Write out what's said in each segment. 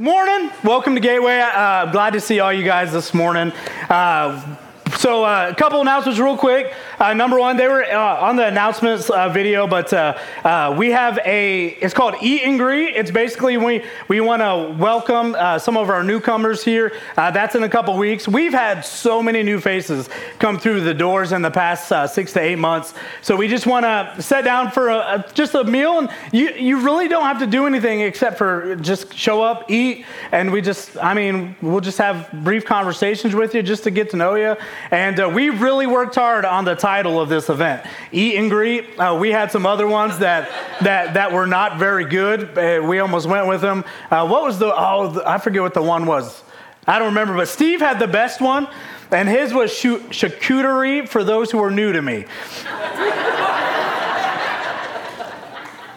Morning. Welcome to Gateway. Uh, glad to see all you guys this morning. Uh, so, uh, a couple announcements, real quick. Uh, number one, they were uh, on the announcements uh, video, but uh, uh, we have a. It's called Eat and Greet. It's basically we we want to welcome some of our newcomers here. that's in a couple weeks. We've had so many new faces come through the doors in the past six to eight months. So we just want to sit down for a, a, just a meal, and you you really don't have to do anything except for just show up, eat, and we just. I mean, we'll just have brief conversations with you just to get to know you and uh, we really worked hard on the title of this event, Eat and Greet. Uh, we had some other ones that, that, that were not very good. Uh, we almost went with them. Uh, what was the, oh, I forget what the one was. I don't remember, but Steve had the best one, and his was charcuterie for those who are new to me.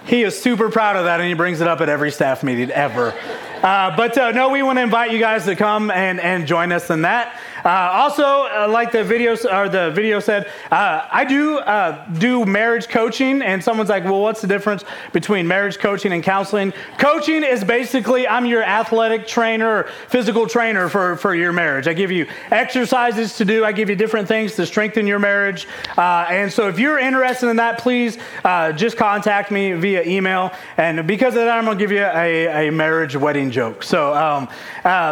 he is super proud of that, and he brings it up at every staff meeting ever. Uh, but uh, no, we want to invite you guys to come and, and join us in that. Uh, also, uh, like the video or the video said, uh, I do uh, do marriage coaching, and someone's like, "Well, what's the difference between marriage coaching and counseling?" Coaching is basically I'm your athletic trainer, physical trainer for for your marriage. I give you exercises to do. I give you different things to strengthen your marriage. And so, if you're interested in that, please just contact me via email. And because of that, I'm gonna give you a, a marriage wedding joke. So, um,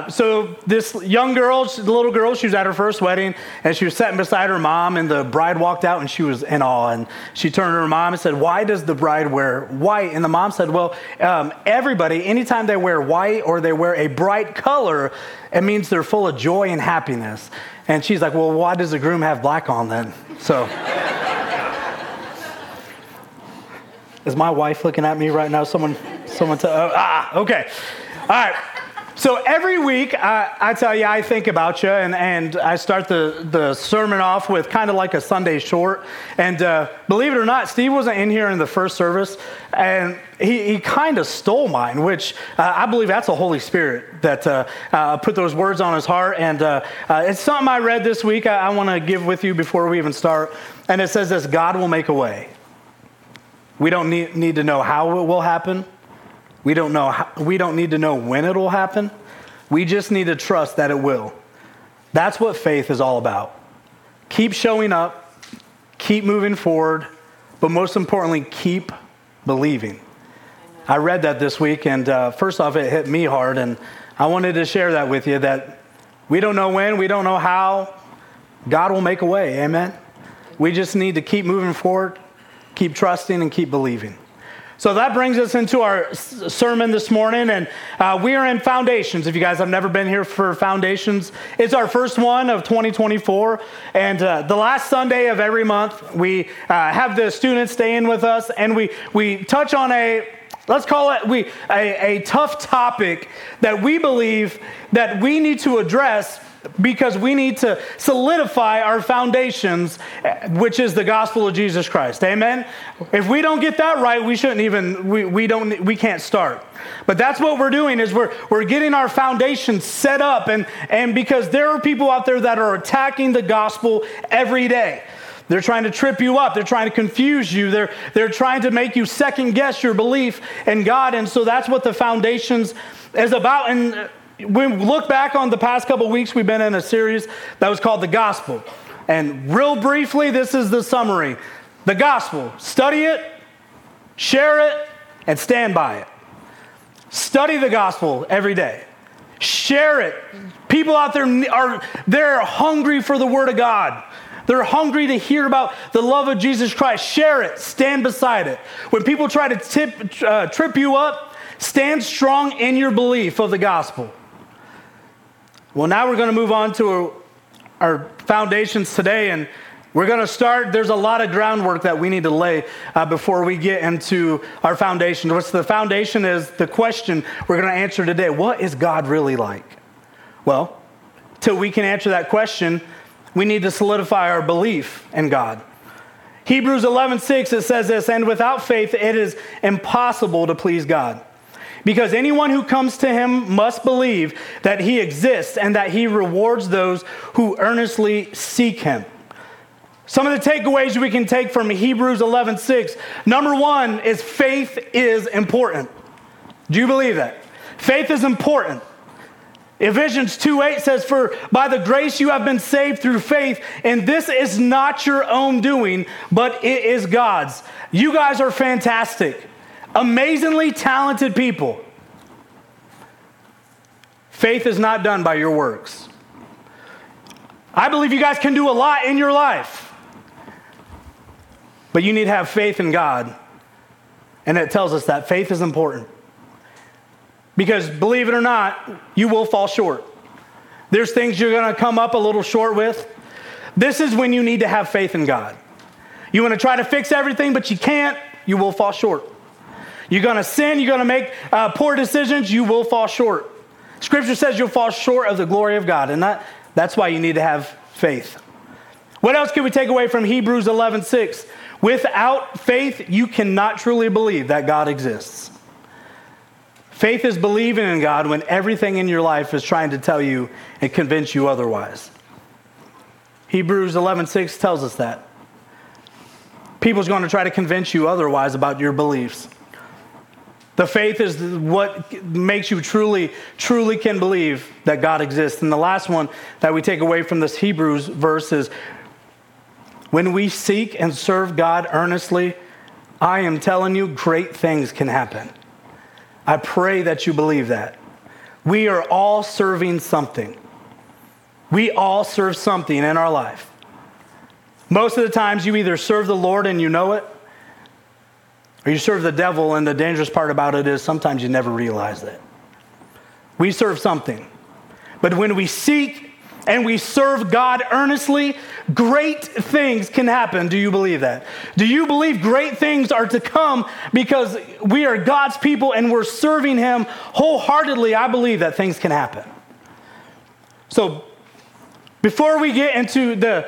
so this young girl, the little girl she was at her first wedding and she was sitting beside her mom, and the bride walked out and she was in awe. And she turned to her mom and said, Why does the bride wear white? And the mom said, Well, um, everybody, anytime they wear white or they wear a bright color, it means they're full of joy and happiness. And she's like, Well, why does the groom have black on then? So. Is my wife looking at me right now? Someone, someone, tell, oh, ah, okay. All right. So every week, I, I, tell you, I think about you, and, and I start the, the sermon off with kind of like a Sunday short. And uh, believe it or not, Steve wasn't in here in the first service, and he, he kind of stole mine, which uh, I believe that's the Holy Spirit that uh, uh put those words on his heart. And uh, uh, it's something I read this week I, I want to give with you before we even start. And it says this God will make a way. We don't need, need to know how it will happen. We don't know how, we don't need to know when it will happen. We just need to trust that it will. That's what faith is all about. Keep showing up, keep moving forward, but most importantly, keep believing. I read that this week, and uh, first off, it hit me hard, and I wanted to share that with you that we don't know when, we don't know how. God will make a way. Amen. We just need to keep moving forward, keep trusting, and keep believing. So that brings us into our sermon this morning, and uh, we are in Foundations. If you guys have never been here for Foundations, it's our first one of 2024. And uh, the last Sunday of every month, we uh, have the students stay in with us, and we, we touch on a let's call it we, a, a tough topic that we believe that we need to address because we need to solidify our foundations, which is the gospel of Jesus Christ. Amen. If we don't get that right, we shouldn't even we, we don't we can't start. But that's what we're doing is we're we're getting our foundations set up and and because there are people out there that are attacking the gospel every day. They're trying to trip you up. They're trying to confuse you. They're, they're trying to make you second guess your belief in God. And so that's what the foundations is about. And we look back on the past couple weeks, we've been in a series that was called The Gospel. And real briefly, this is the summary The Gospel. Study it, share it, and stand by it. Study the gospel every day. Share it. People out there are they're hungry for the word of God. They're hungry to hear about the love of Jesus Christ. Share it. Stand beside it. When people try to tip, uh, trip you up, stand strong in your belief of the gospel. Well, now we're going to move on to our foundations today, and we're going to start. There's a lot of groundwork that we need to lay uh, before we get into our foundation. What's the foundation is the question we're going to answer today What is God really like? Well, till we can answer that question, we need to solidify our belief in God. Hebrews 11:6 it says this, and without faith it is impossible to please God. Because anyone who comes to him must believe that he exists and that he rewards those who earnestly seek him. Some of the takeaways we can take from Hebrews 11:6. Number 1 is faith is important. Do you believe that? Faith is important. Ephesians 2 8 says, For by the grace you have been saved through faith, and this is not your own doing, but it is God's. You guys are fantastic, amazingly talented people. Faith is not done by your works. I believe you guys can do a lot in your life, but you need to have faith in God. And it tells us that faith is important. Because believe it or not, you will fall short. There's things you're going to come up a little short with. This is when you need to have faith in God. You want to try to fix everything, but you can't, you will fall short. You're going to sin, you're going to make uh, poor decisions, you will fall short. Scripture says you'll fall short of the glory of God, and that, that's why you need to have faith. What else can we take away from Hebrews 11 6? Without faith, you cannot truly believe that God exists. Faith is believing in God when everything in your life is trying to tell you and convince you otherwise. Hebrews 11:6 tells us that. People's going to try to convince you otherwise about your beliefs. The faith is what makes you truly, truly can believe that God exists. And the last one that we take away from this Hebrews verse is when we seek and serve God earnestly, I am telling you, great things can happen. I pray that you believe that. We are all serving something. We all serve something in our life. Most of the times, you either serve the Lord and you know it, or you serve the devil, and the dangerous part about it is sometimes you never realize it. We serve something. But when we seek and we serve God earnestly, great things can happen. Do you believe that? Do you believe great things are to come because we are God's people and we're serving Him wholeheartedly? I believe that things can happen. So, before we get into the,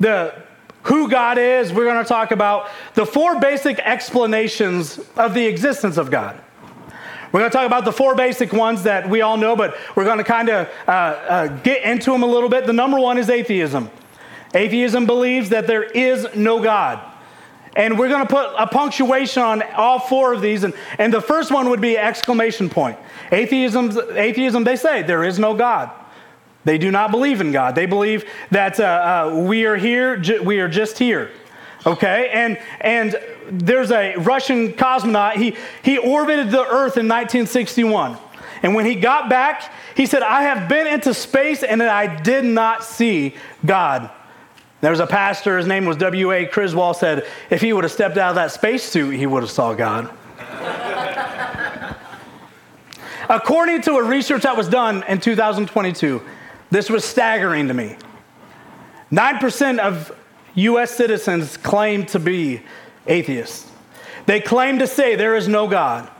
the who God is, we're going to talk about the four basic explanations of the existence of God. We're going to talk about the four basic ones that we all know, but we're going to kind of uh, uh, get into them a little bit. The number one is atheism. Atheism believes that there is no God. And we're going to put a punctuation on all four of these. And, and the first one would be exclamation point. Atheism, atheism, they say there is no God. They do not believe in God. They believe that uh, uh, we are here, ju- we are just here. Okay? And, and there's a Russian cosmonaut. He, he orbited the Earth in 1961. And when he got back, he said, I have been into space and I did not see God. There was a pastor, his name was W.A. Criswell, said, if he would have stepped out of that spacesuit, he would have saw God. According to a research that was done in 2022, this was staggering to me. 9% of U.S. citizens claim to be atheists. They claim to say there is no God.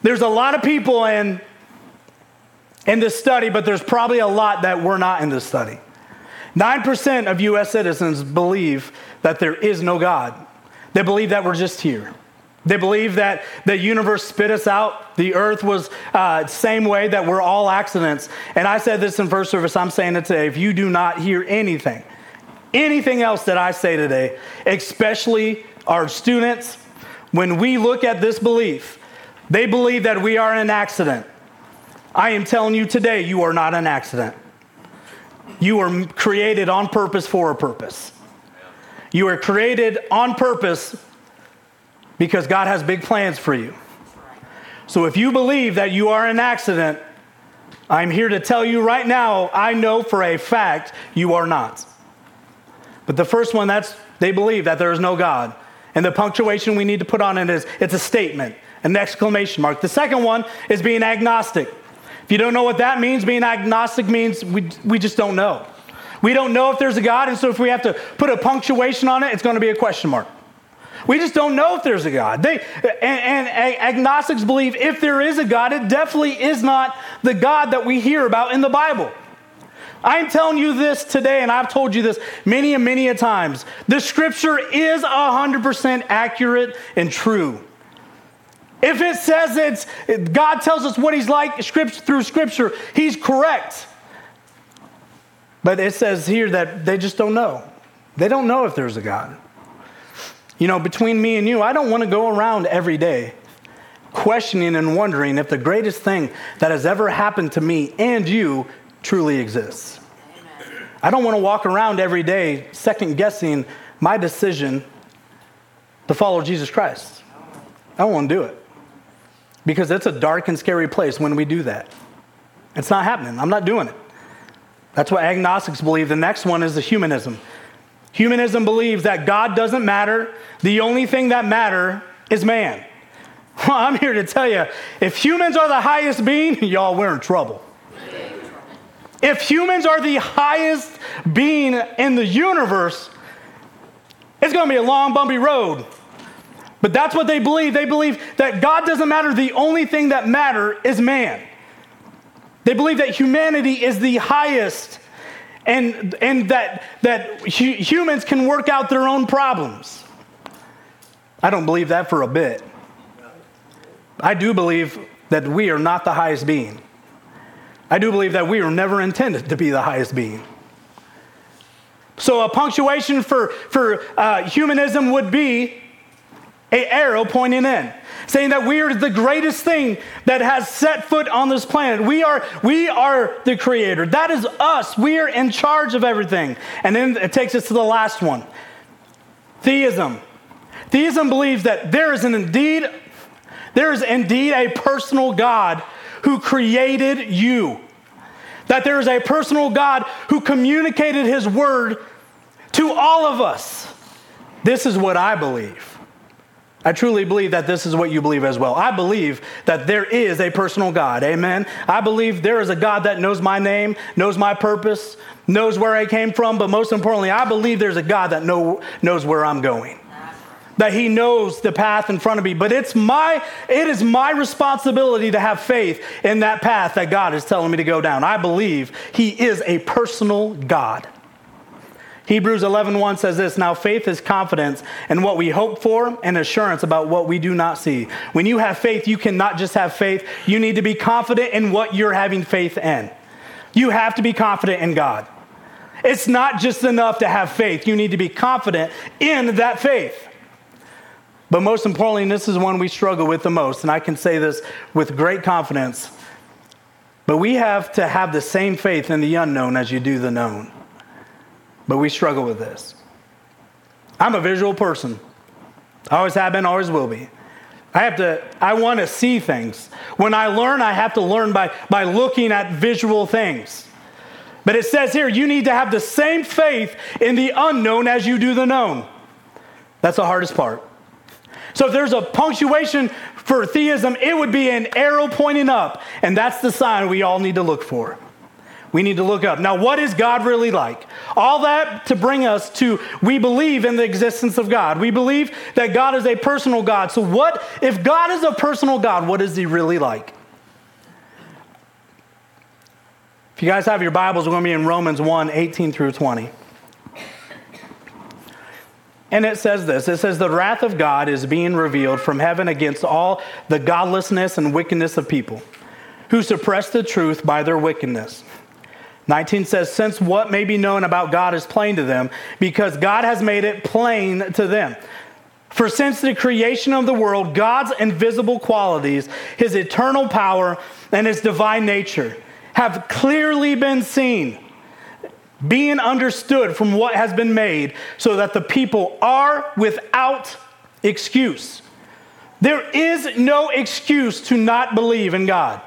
There's a lot of people in, in this study, but there's probably a lot that were not in this study. 9% of US citizens believe that there is no God. They believe that we're just here. They believe that the universe spit us out. The earth was uh, same way that we're all accidents. And I said this in first service. I'm saying it today. If you do not hear anything, anything else that I say today, especially our students, when we look at this belief, they believe that we are an accident. I am telling you today, you are not an accident. You are created on purpose for a purpose. You are created on purpose because God has big plans for you. So if you believe that you are an accident, I'm here to tell you right now, I know for a fact you are not. But the first one, that's they believe that there is no God. And the punctuation we need to put on it is it's a statement, an exclamation mark. The second one is being agnostic. If you don't know what that means, being agnostic means we, we just don't know. We don't know if there's a God, and so if we have to put a punctuation on it, it's going to be a question mark. We just don't know if there's a God. They, and, and agnostics believe if there is a God, it definitely is not the God that we hear about in the Bible. I'm telling you this today, and I've told you this many and many a times. The scripture is 100% accurate and true. If it says it's, God tells us what he's like through scripture, he's correct. But it says here that they just don't know. They don't know if there's a God. You know, between me and you, I don't want to go around every day questioning and wondering if the greatest thing that has ever happened to me and you truly exists. Amen. I don't want to walk around every day second guessing my decision to follow Jesus Christ. I don't want to do it because it's a dark and scary place when we do that. It's not happening. I'm not doing it. That's what agnostics believe. The next one is the humanism. Humanism believes that God doesn't matter. The only thing that matter is man. Well, I'm here to tell you, if humans are the highest being, y'all, we're in trouble. If humans are the highest being in the universe, it's going to be a long, bumpy road. But that's what they believe. They believe that God doesn't matter. The only thing that matter is man. They believe that humanity is the highest and, and that, that hu- humans can work out their own problems. I don't believe that for a bit. I do believe that we are not the highest being. I do believe that we were never intended to be the highest being. So a punctuation for, for uh, humanism would be a arrow pointing in saying that we are the greatest thing that has set foot on this planet. We are, we are the creator. That is us. We are in charge of everything. And then it takes us to the last one theism. Theism believes that there is an indeed, there is indeed a personal God who created you. That there is a personal God who communicated his word to all of us. This is what I believe. I truly believe that this is what you believe as well. I believe that there is a personal God. Amen. I believe there is a God that knows my name, knows my purpose, knows where I came from, but most importantly, I believe there's a God that know, knows where I'm going. That he knows the path in front of me, but it's my it is my responsibility to have faith in that path that God is telling me to go down. I believe he is a personal God. Hebrews 11:1 says this, now faith is confidence in what we hope for and assurance about what we do not see. When you have faith, you cannot just have faith, you need to be confident in what you're having faith in. You have to be confident in God. It's not just enough to have faith, you need to be confident in that faith. But most importantly, this is one we struggle with the most, and I can say this with great confidence. But we have to have the same faith in the unknown as you do the known. But we struggle with this. I'm a visual person. I always have been, always will be. I have to, I want to see things. When I learn, I have to learn by, by looking at visual things. But it says here, you need to have the same faith in the unknown as you do the known. That's the hardest part. So if there's a punctuation for theism, it would be an arrow pointing up. And that's the sign we all need to look for we need to look up. Now, what is God really like? All that to bring us to we believe in the existence of God. We believe that God is a personal God. So, what if God is a personal God? What is He really like? If you guys have your Bibles, we're going to be in Romans 1 18 through 20. And it says this it says, The wrath of God is being revealed from heaven against all the godlessness and wickedness of people who suppress the truth by their wickedness. 19 says, Since what may be known about God is plain to them, because God has made it plain to them. For since the creation of the world, God's invisible qualities, his eternal power, and his divine nature have clearly been seen, being understood from what has been made, so that the people are without excuse. There is no excuse to not believe in God.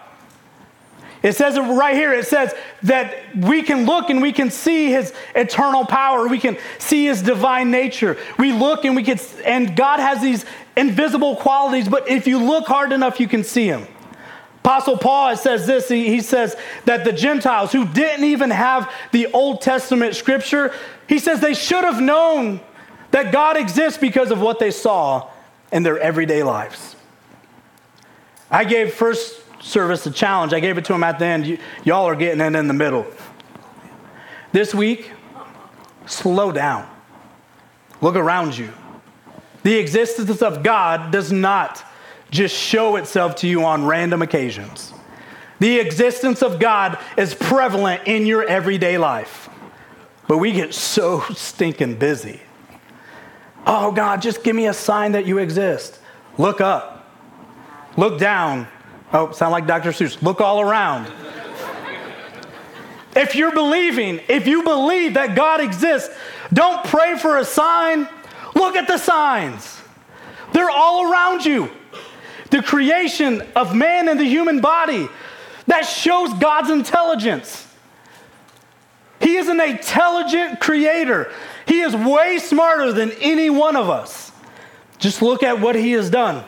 It says it right here. It says that we can look and we can see his eternal power. We can see his divine nature. We look and we can, and God has these invisible qualities, but if you look hard enough, you can see him. Apostle Paul says this he, he says that the Gentiles who didn't even have the Old Testament scripture, he says they should have known that God exists because of what they saw in their everyday lives. I gave first service a challenge. I gave it to him at the end. Y'all are getting it in the middle. This week, slow down. Look around you. The existence of God does not just show itself to you on random occasions. The existence of God is prevalent in your everyday life. But we get so stinking busy. Oh, God, just give me a sign that you exist. Look up. Look down. Oh, sound like Dr. Seuss. Look all around. if you're believing, if you believe that God exists, don't pray for a sign. Look at the signs. They're all around you. The creation of man and the human body that shows God's intelligence. He is an intelligent creator. He is way smarter than any one of us. Just look at what he has done.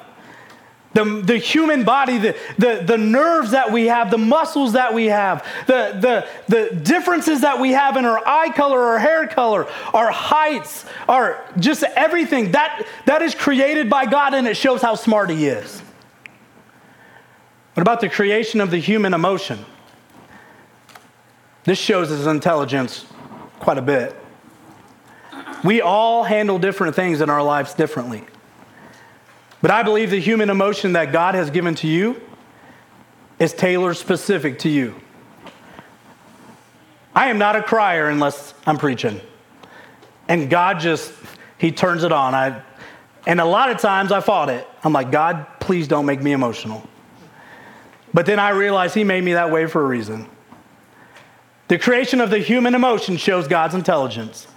The, the human body, the, the, the nerves that we have, the muscles that we have, the, the, the differences that we have in our eye color, our hair color, our heights, our just everything, that, that is created by God and it shows how smart He is. What about the creation of the human emotion? This shows His intelligence quite a bit. We all handle different things in our lives differently. But I believe the human emotion that God has given to you is tailored specific to you. I am not a crier unless I'm preaching. And God just, He turns it on. I, and a lot of times I fought it. I'm like, God, please don't make me emotional. But then I realized He made me that way for a reason. The creation of the human emotion shows God's intelligence.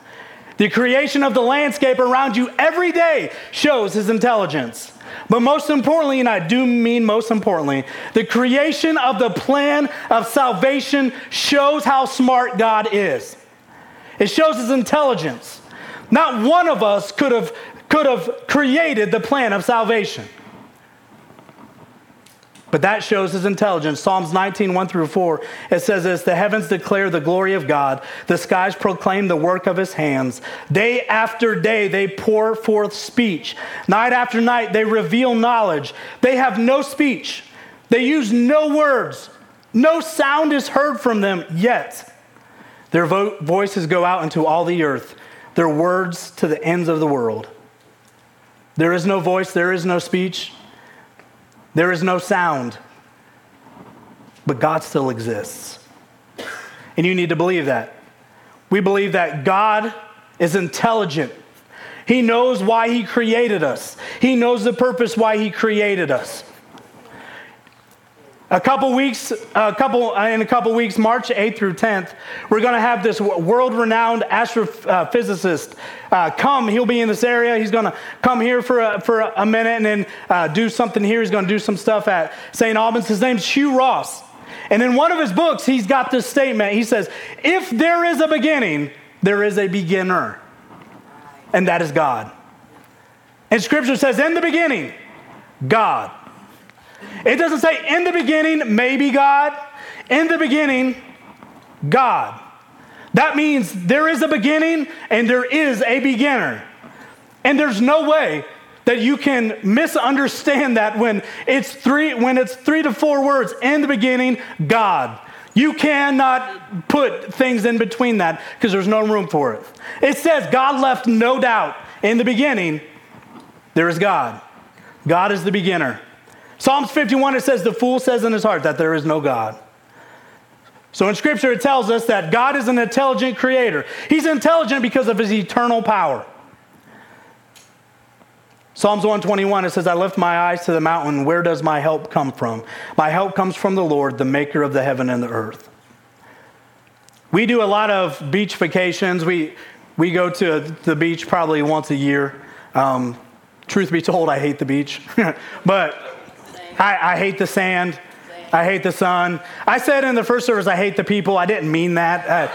The creation of the landscape around you every day shows his intelligence. But most importantly, and I do mean most importantly, the creation of the plan of salvation shows how smart God is. It shows his intelligence. Not one of us could have, could have created the plan of salvation. But that shows his intelligence. Psalms 19, 1 through 4, it says this The heavens declare the glory of God, the skies proclaim the work of his hands. Day after day, they pour forth speech. Night after night, they reveal knowledge. They have no speech, they use no words. No sound is heard from them yet. Their vo- voices go out into all the earth, their words to the ends of the world. There is no voice, there is no speech. There is no sound, but God still exists. And you need to believe that. We believe that God is intelligent. He knows why He created us, He knows the purpose why He created us. A couple weeks, a couple uh, in a couple weeks, March 8th through 10th, we're going to have this world-renowned astrophysicist uh, come. He'll be in this area. He's going to come here for a, for a minute and then uh, do something here. He's going to do some stuff at St. Albans. His name's Hugh Ross. And in one of his books, he's got this statement. He says, "If there is a beginning, there is a beginner, and that is God." And Scripture says, "In the beginning, God." It doesn't say in the beginning, maybe God. In the beginning, God. That means there is a beginning and there is a beginner. And there's no way that you can misunderstand that when it's three when it's 3 to 4 words in the beginning, God. You cannot put things in between that because there's no room for it. It says God left no doubt in the beginning there is God. God is the beginner. Psalms 51, it says, The fool says in his heart that there is no God. So in Scripture, it tells us that God is an intelligent creator. He's intelligent because of his eternal power. Psalms 121, it says, I lift my eyes to the mountain. Where does my help come from? My help comes from the Lord, the maker of the heaven and the earth. We do a lot of beach vacations. We, we go to the beach probably once a year. Um, truth be told, I hate the beach. but I, I hate the sand. I hate the sun. I said in the first service, I hate the people. I didn't mean that. Uh,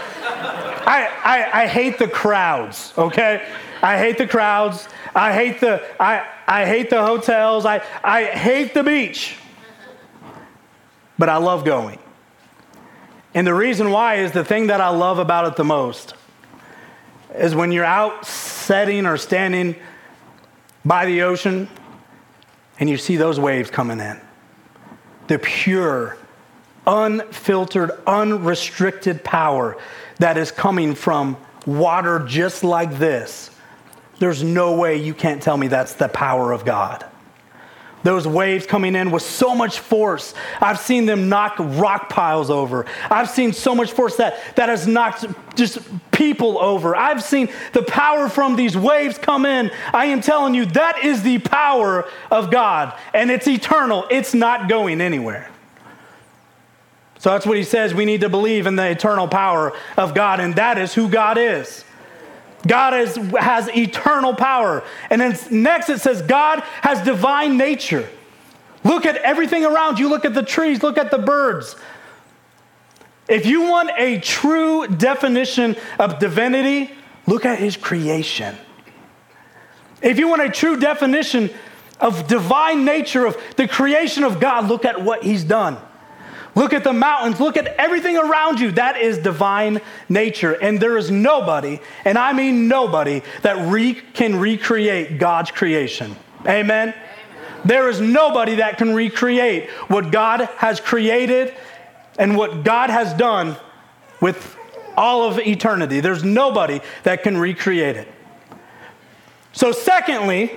I, I, I hate the crowds, okay? I hate the crowds. I hate the, I, I hate the hotels. I, I hate the beach. But I love going. And the reason why is the thing that I love about it the most is when you're out setting or standing by the ocean and you see those waves coming in. The pure, unfiltered, unrestricted power that is coming from water just like this. There's no way you can't tell me that's the power of God. Those waves coming in with so much force. I've seen them knock rock piles over. I've seen so much force that, that has knocked just people over. I've seen the power from these waves come in. I am telling you, that is the power of God, and it's eternal, it's not going anywhere. So that's what he says. We need to believe in the eternal power of God, and that is who God is. God is, has eternal power. And then next it says, God has divine nature. Look at everything around you. Look at the trees, look at the birds. If you want a true definition of divinity, look at his creation. If you want a true definition of divine nature, of the creation of God, look at what he's done. Look at the mountains. Look at everything around you. That is divine nature. And there is nobody, and I mean nobody, that re- can recreate God's creation. Amen? Amen? There is nobody that can recreate what God has created and what God has done with all of eternity. There's nobody that can recreate it. So, secondly,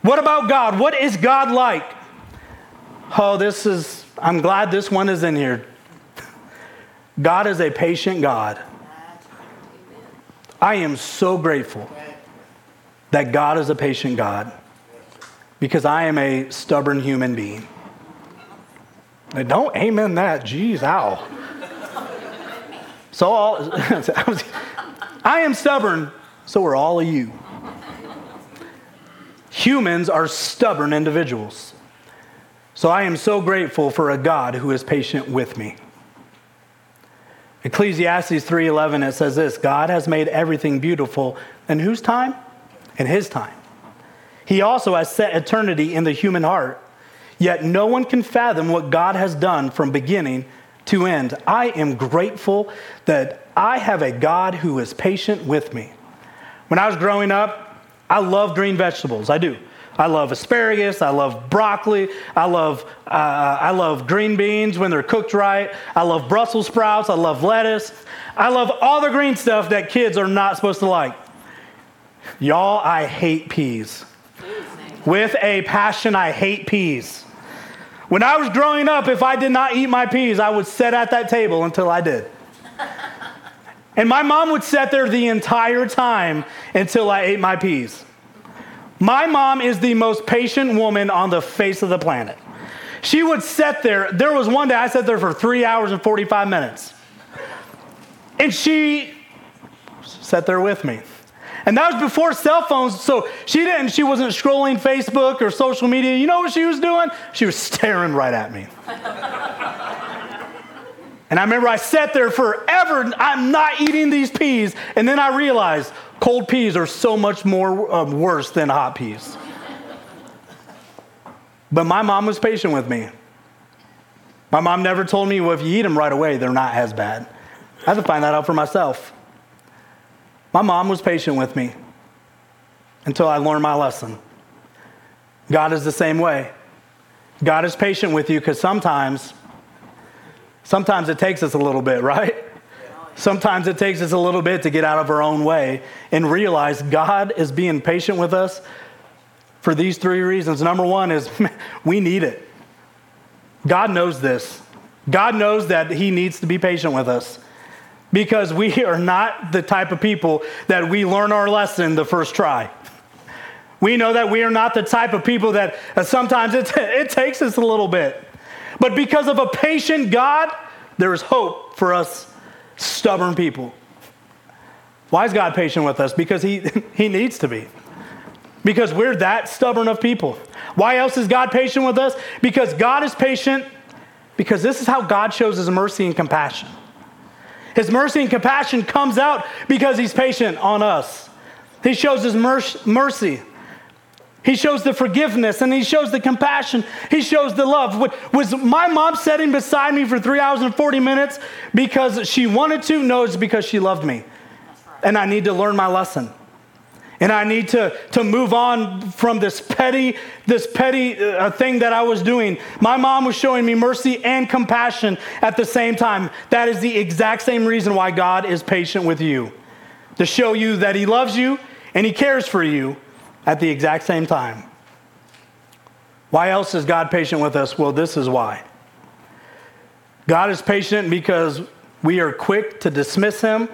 what about God? What is God like? Oh, this is I'm glad this one is in here. God is a patient God. I am so grateful that God is a patient God because I am a stubborn human being. Don't amen that. Jeez, ow. So all, I am stubborn, so are all of you. Humans are stubborn individuals. So I am so grateful for a God who is patient with me. Ecclesiastes 3:11 it says this, God has made everything beautiful in whose time? In his time. He also has set eternity in the human heart. Yet no one can fathom what God has done from beginning to end. I am grateful that I have a God who is patient with me. When I was growing up, I loved green vegetables. I do. I love asparagus. I love broccoli. I love, uh, I love green beans when they're cooked right. I love Brussels sprouts. I love lettuce. I love all the green stuff that kids are not supposed to like. Y'all, I hate peas. With a passion, I hate peas. When I was growing up, if I did not eat my peas, I would sit at that table until I did. And my mom would sit there the entire time until I ate my peas. My mom is the most patient woman on the face of the planet. She would sit there. There was one day I sat there for three hours and 45 minutes. And she sat there with me. And that was before cell phones, so she didn't, she wasn't scrolling Facebook or social media. You know what she was doing? She was staring right at me. and I remember I sat there forever, I'm not eating these peas. And then I realized, Cold peas are so much more uh, worse than hot peas. But my mom was patient with me. My mom never told me, well, if you eat them right away, they're not as bad. I had to find that out for myself. My mom was patient with me until I learned my lesson. God is the same way. God is patient with you because sometimes, sometimes it takes us a little bit, right? Sometimes it takes us a little bit to get out of our own way and realize God is being patient with us for these three reasons. Number one is we need it. God knows this. God knows that He needs to be patient with us because we are not the type of people that we learn our lesson the first try. We know that we are not the type of people that uh, sometimes it, it takes us a little bit. But because of a patient God, there is hope for us stubborn people. Why is God patient with us? Because he, he needs to be. Because we're that stubborn of people. Why else is God patient with us? Because God is patient, because this is how God shows his mercy and compassion. His mercy and compassion comes out because he's patient on us. He shows his mercy he shows the forgiveness and he shows the compassion. He shows the love. Was my mom sitting beside me for three hours and 40 minutes because she wanted to? No, it's because she loved me. And I need to learn my lesson. And I need to, to move on from this petty, this petty uh, thing that I was doing. My mom was showing me mercy and compassion at the same time. That is the exact same reason why God is patient with you to show you that He loves you and He cares for you at the exact same time. Why else is God patient with us? Well, this is why. God is patient because we are quick to dismiss him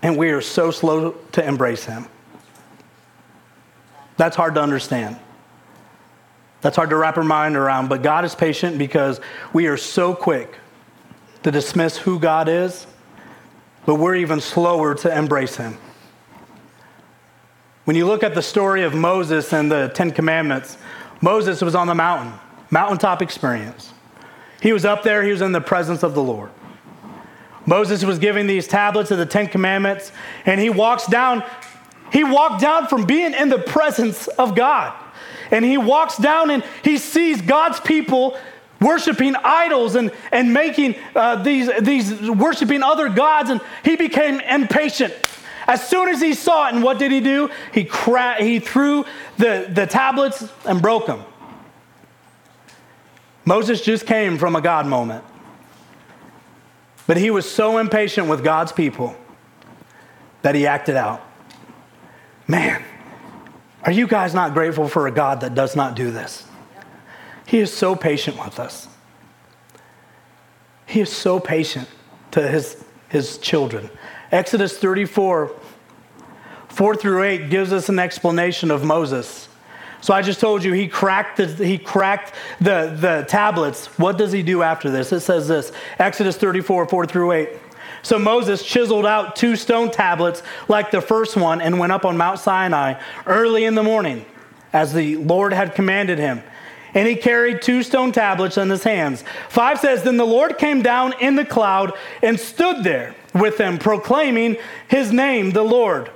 and we are so slow to embrace him. That's hard to understand. That's hard to wrap our mind around, but God is patient because we are so quick to dismiss who God is, but we're even slower to embrace him. When you look at the story of Moses and the Ten Commandments, Moses was on the mountain, mountaintop experience. He was up there, he was in the presence of the Lord. Moses was giving these tablets of the Ten Commandments, and he walks down. He walked down from being in the presence of God. And he walks down and he sees God's people worshiping idols and, and making uh, these, these worshiping other gods, and he became impatient. As soon as he saw it, and what did he do? He, cra- he threw the, the tablets and broke them. Moses just came from a God moment. But he was so impatient with God's people that he acted out. Man, are you guys not grateful for a God that does not do this? He is so patient with us. He is so patient to his, his children. Exodus 34, 4 through 8 gives us an explanation of Moses. So I just told you he cracked the, he cracked the, the tablets. What does he do after this? It says this Exodus 34, 4 through 8. So Moses chiseled out two stone tablets like the first one and went up on Mount Sinai early in the morning, as the Lord had commanded him. And he carried two stone tablets in his hands. Five says, Then the Lord came down in the cloud and stood there with them, proclaiming his name, the Lord.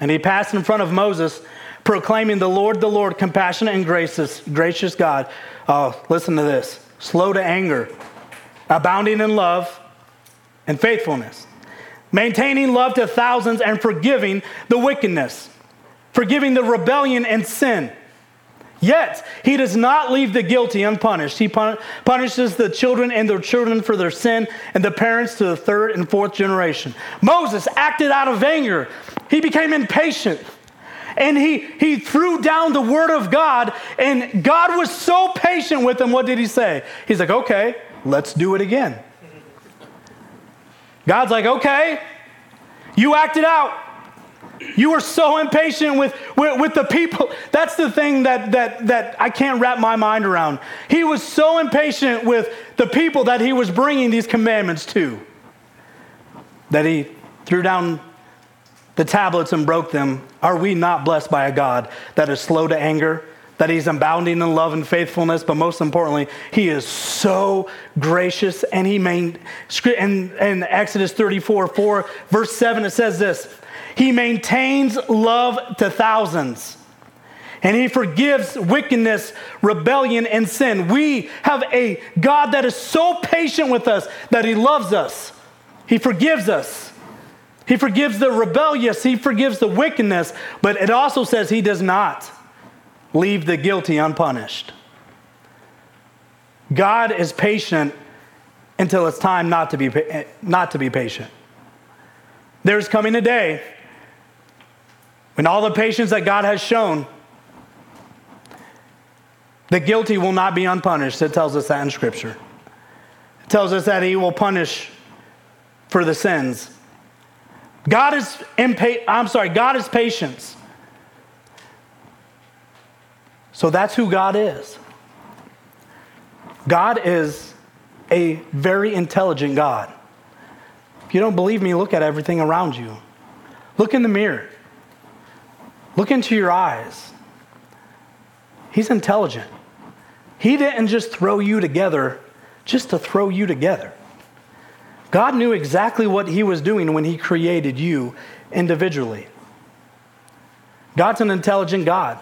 And he passed in front of Moses proclaiming the Lord, the Lord, compassionate and gracious, gracious God. Oh, listen to this slow to anger, abounding in love and faithfulness, maintaining love to thousands and forgiving the wickedness, forgiving the rebellion and sin. Yet, he does not leave the guilty unpunished. He pun- punishes the children and their children for their sin, and the parents to the third and fourth generation. Moses acted out of anger. He became impatient and he, he threw down the word of God, and God was so patient with him. What did he say? He's like, okay, let's do it again. God's like, okay, you acted out. You were so impatient with, with, with, the people. That's the thing that, that, that I can't wrap my mind around. He was so impatient with the people that he was bringing these commandments to that he threw down the tablets and broke them, are we not blessed by a God that is slow to anger, that he's abounding in love and faithfulness, but most importantly, he is so gracious and he made in, in Exodus 34, 4, verse 7, it says this He maintains love to thousands. And he forgives wickedness, rebellion, and sin. We have a God that is so patient with us that he loves us. He forgives us. He forgives the rebellious, he forgives the wickedness, but it also says he does not leave the guilty unpunished. God is patient until it's time not to be, not to be patient. There's coming a day when all the patience that God has shown, the guilty will not be unpunished. It tells us that in Scripture. It tells us that He will punish for the sins God is impa- I'm sorry, God is patience. So that's who God is. God is a very intelligent God. If you don't believe me, look at everything around you. Look in the mirror. Look into your eyes. He's intelligent. He didn't just throw you together just to throw you together. God knew exactly what He was doing when He created you individually. God's an intelligent God.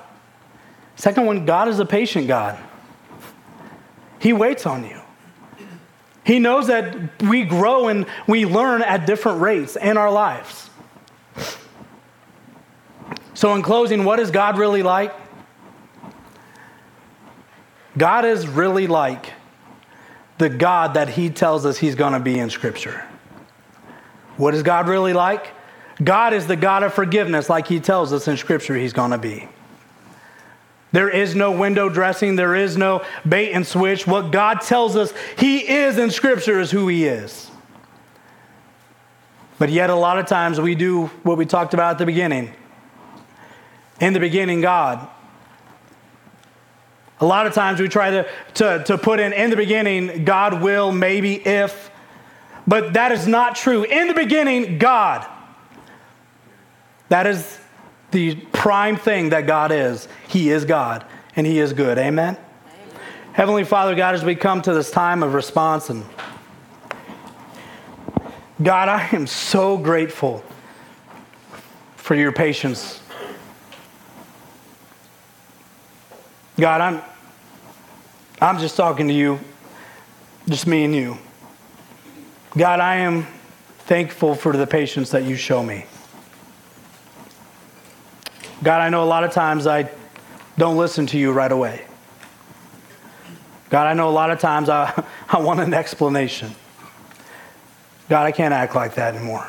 Second one, God is a patient God. He waits on you. He knows that we grow and we learn at different rates in our lives. So, in closing, what is God really like? God is really like the God that he tells us he's going to be in Scripture. What is God really like? God is the God of forgiveness, like he tells us in Scripture he's going to be. There is no window dressing, there is no bait and switch. What God tells us He is in Scripture is who He is. But yet, a lot of times we do what we talked about at the beginning. In the beginning, God. A lot of times we try to, to, to put in, in the beginning, God will, maybe, if. But that is not true. In the beginning, God. That is the prime thing that God is. He is God, and He is good. Amen? Amen? Heavenly Father, God, as we come to this time of response, and God, I am so grateful for your patience. God, I'm, I'm just talking to you, just me and you. God, I am thankful for the patience that you show me. God, I know a lot of times I don't listen to you right away. God, I know a lot of times I, I want an explanation. God, I can't act like that anymore.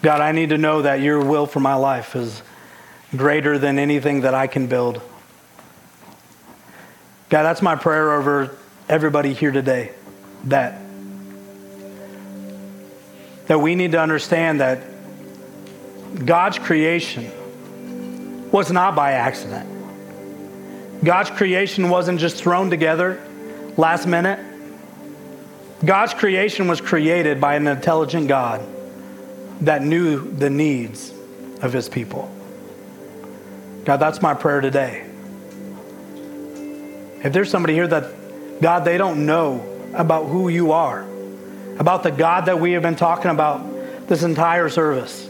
God, I need to know that your will for my life is greater than anything that I can build. God, that's my prayer over everybody here today. That that we need to understand that God's creation was not by accident. God's creation wasn't just thrown together last minute. God's creation was created by an intelligent God that knew the needs of his people. God, that's my prayer today. If there's somebody here that, God, they don't know about who you are, about the God that we have been talking about this entire service,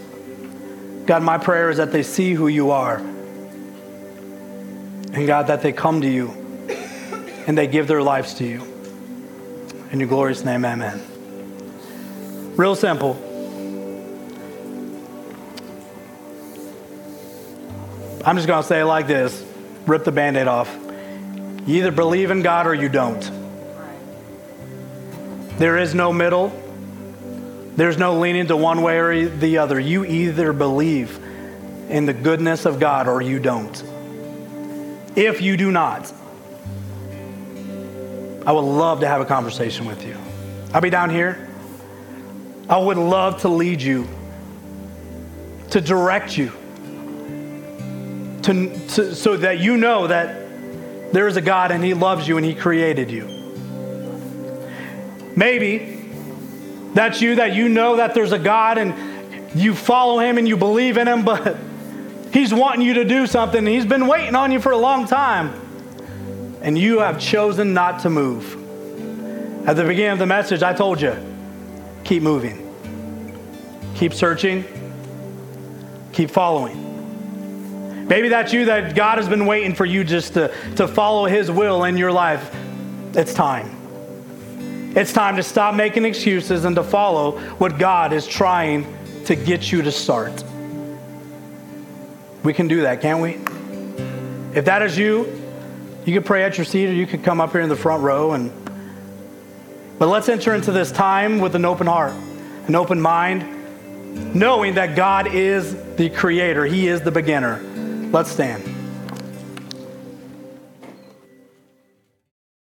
God, my prayer is that they see who you are. And God, that they come to you and they give their lives to you. In your glorious name, amen. Real simple. I'm just going to say it like this rip the band aid off. You either believe in God or you don't. There is no middle. There's no leaning to one way or the other. You either believe in the goodness of God or you don't. If you do not, I would love to have a conversation with you. I'll be down here. I would love to lead you, to direct you, to, to, so that you know that there is a God and He loves you and He created you. Maybe that's you, that you know that there's a God and you follow Him and you believe in Him, but He's wanting you to do something He's been waiting on you for a long time and you have chosen not to move. At the beginning of the message, I told you keep moving, keep searching, keep following. Maybe that's you that God has been waiting for you just to, to follow His will in your life. It's time. It's time to stop making excuses and to follow what God is trying to get you to start. We can do that, can't we? If that is you, you can pray at your seat or you can come up here in the front row and but let's enter into this time with an open heart, an open mind, knowing that God is the creator, He is the beginner. Let's stand.